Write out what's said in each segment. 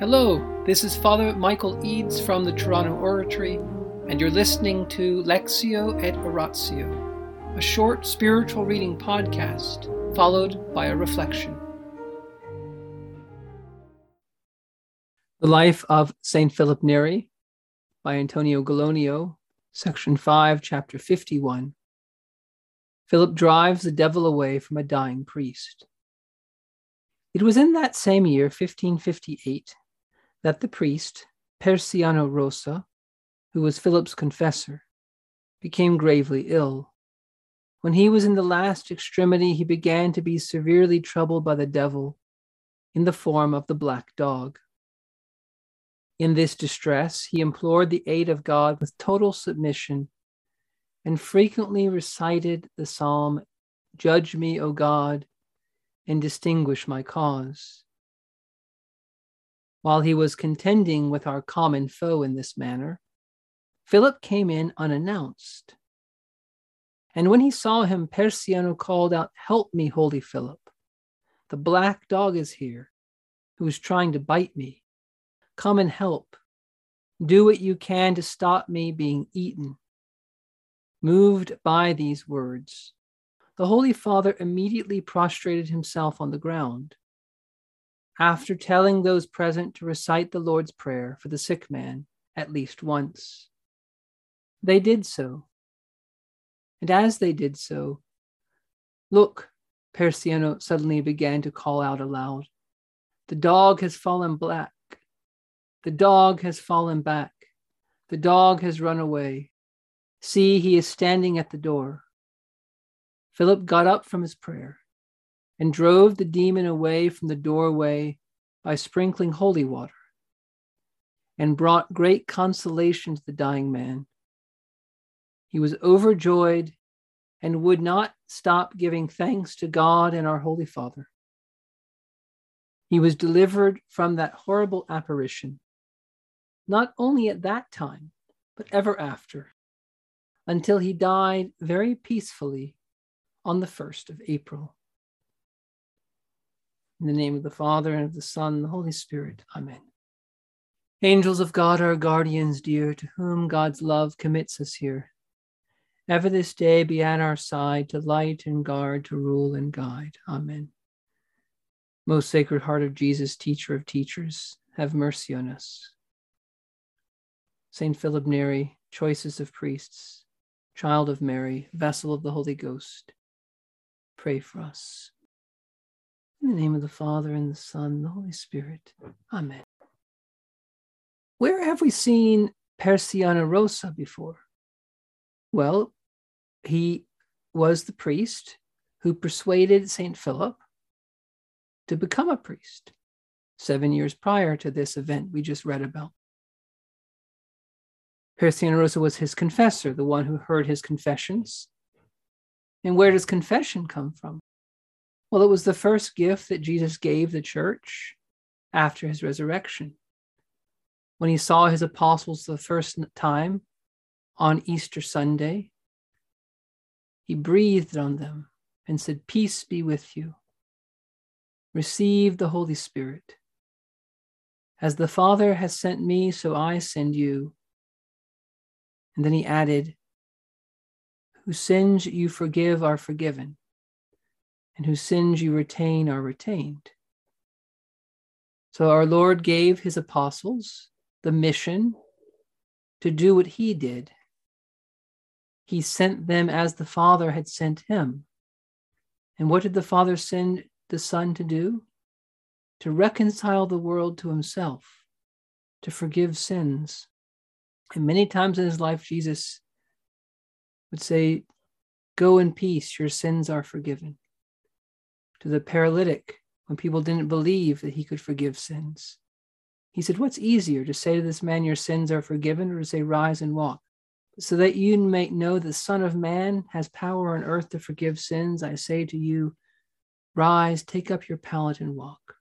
Hello, this is Father Michael Eads from the Toronto Oratory, and you're listening to Lectio et Oratio, a short spiritual reading podcast followed by a reflection. The Life of St. Philip Neri by Antonio Gallonio, Section 5, Chapter 51. Philip drives the devil away from a dying priest. It was in that same year, 1558, that the priest, Persiano Rosa, who was Philip's confessor, became gravely ill. When he was in the last extremity, he began to be severely troubled by the devil in the form of the black dog. In this distress, he implored the aid of God with total submission and frequently recited the psalm, Judge me, O God, and distinguish my cause. While he was contending with our common foe in this manner, Philip came in unannounced. And when he saw him, Persiano called out, Help me, holy Philip. The black dog is here, who is trying to bite me. Come and help. Do what you can to stop me being eaten. Moved by these words, the Holy Father immediately prostrated himself on the ground after telling those present to recite the Lord's Prayer for the sick man at least once. They did so. And as they did so, look, Persiano suddenly began to call out aloud. The dog has fallen black. The dog has fallen back. The dog has run away. See, he is standing at the door. Philip got up from his prayer and drove the demon away from the doorway by sprinkling holy water, and brought great consolation to the dying man. He was overjoyed and would not stop giving thanks to God and our Holy Father. He was delivered from that horrible apparition, not only at that time, but ever after, until he died very peacefully on the 1st of April. In the name of the Father, and of the Son, and the Holy Spirit. Amen. Angels of God, our guardians dear, to whom God's love commits us here, ever this day be at our side to light and guard, to rule and guide. Amen. Most Sacred Heart of Jesus, teacher of teachers, have mercy on us. Saint Philip Neri, choicest of priests, child of Mary, vessel of the Holy Ghost, pray for us. In the name of the Father, and the Son, and the Holy Spirit. Amen. Where have we seen Persiano Rosa before? Well, he was the priest who persuaded St. Philip to become a priest seven years prior to this event we just read about. Persiano Rosa was his confessor, the one who heard his confessions. And where does confession come from? Well, it was the first gift that Jesus gave the church after his resurrection. When he saw his apostles the first time on Easter Sunday, he breathed on them and said, Peace be with you. Receive the Holy Spirit. As the Father has sent me, so I send you. And then he added, Whose sins you forgive are forgiven and whose sins you retain are retained. So our Lord gave his apostles the mission to do what he did. He sent them as the Father had sent him. And what did the Father send the Son to do? To reconcile the world to himself, to forgive sins. And many times in his life, Jesus would say, Go in peace, your sins are forgiven to the paralytic when people didn't believe that he could forgive sins. He said, What's easier to say to this man, Your sins are forgiven, or to say, Rise and walk? So that you may know the Son of Man has power on earth to forgive sins, I say to you, Rise, take up your pallet and walk.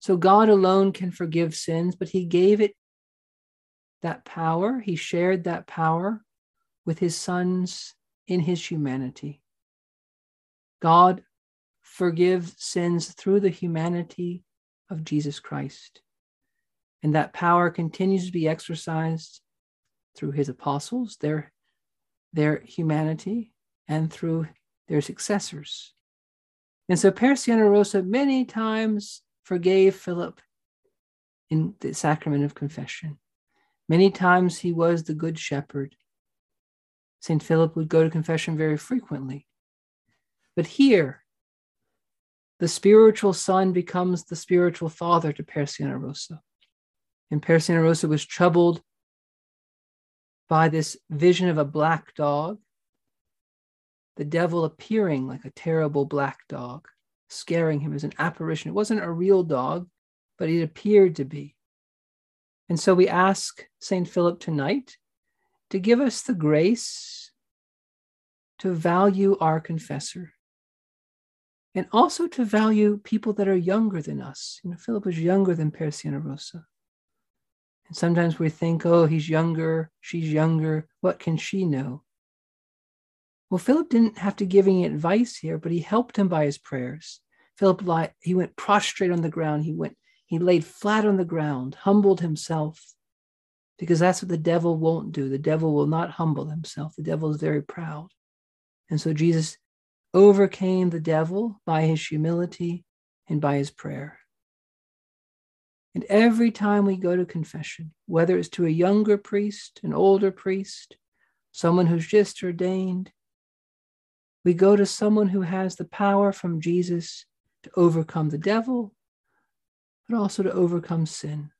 So God alone can forgive sins, but he gave it that power. He shared that power with his sons in his humanity. God forgive sins through the humanity of Jesus Christ. And that power continues to be exercised through his apostles, their, their humanity, and through their successors. And so Persiana Rosa many times forgave Philip in the sacrament of confession. Many times he was the good shepherd. St. Philip would go to confession very frequently. But here, the spiritual son becomes the spiritual father to Persiana Rosa. And Persiana Rosa was troubled by this vision of a black dog, the devil appearing like a terrible black dog, scaring him as an apparition. It wasn't a real dog, but it appeared to be. And so we ask St. Philip tonight to give us the grace to value our confessor and also to value people that are younger than us. You know, Philip was younger than Persiana Rosa. And sometimes we think, oh, he's younger, she's younger, what can she know? Well, Philip didn't have to give any advice here, but he helped him by his prayers. Philip, he went prostrate on the ground. He went he laid flat on the ground, humbled himself, because that's what the devil won't do. The devil will not humble himself. The devil is very proud. And so Jesus overcame the devil by his humility and by his prayer. And every time we go to confession, whether it's to a younger priest, an older priest, someone who's just ordained, we go to someone who has the power from Jesus to overcome the devil but also to overcome sin.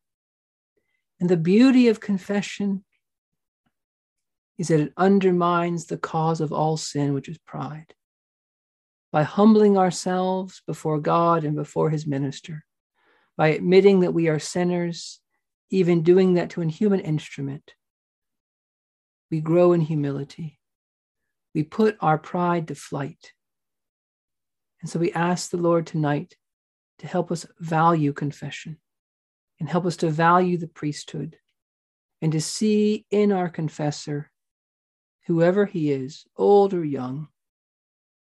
And the beauty of confession is that it undermines the cause of all sin, which is pride. By humbling ourselves before God and before his minister, by admitting that we are sinners, even doing that to a human instrument, we grow in humility. We put our pride to flight. And so we ask the Lord tonight to help us value confession and help us to value the priesthood and to see in our confessor, whoever he is, old or young,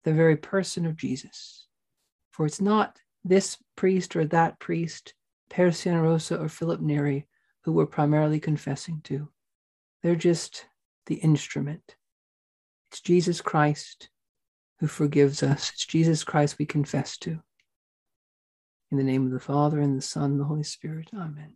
the very person of Jesus. For it's not this priest or that priest, Persiana Rosa or Philip Neri, who we're primarily confessing to. They're just the instrument. It's Jesus Christ who forgives us. It's Jesus Christ we confess to. In the name of the Father, and the Son, and the Holy Spirit. Amen.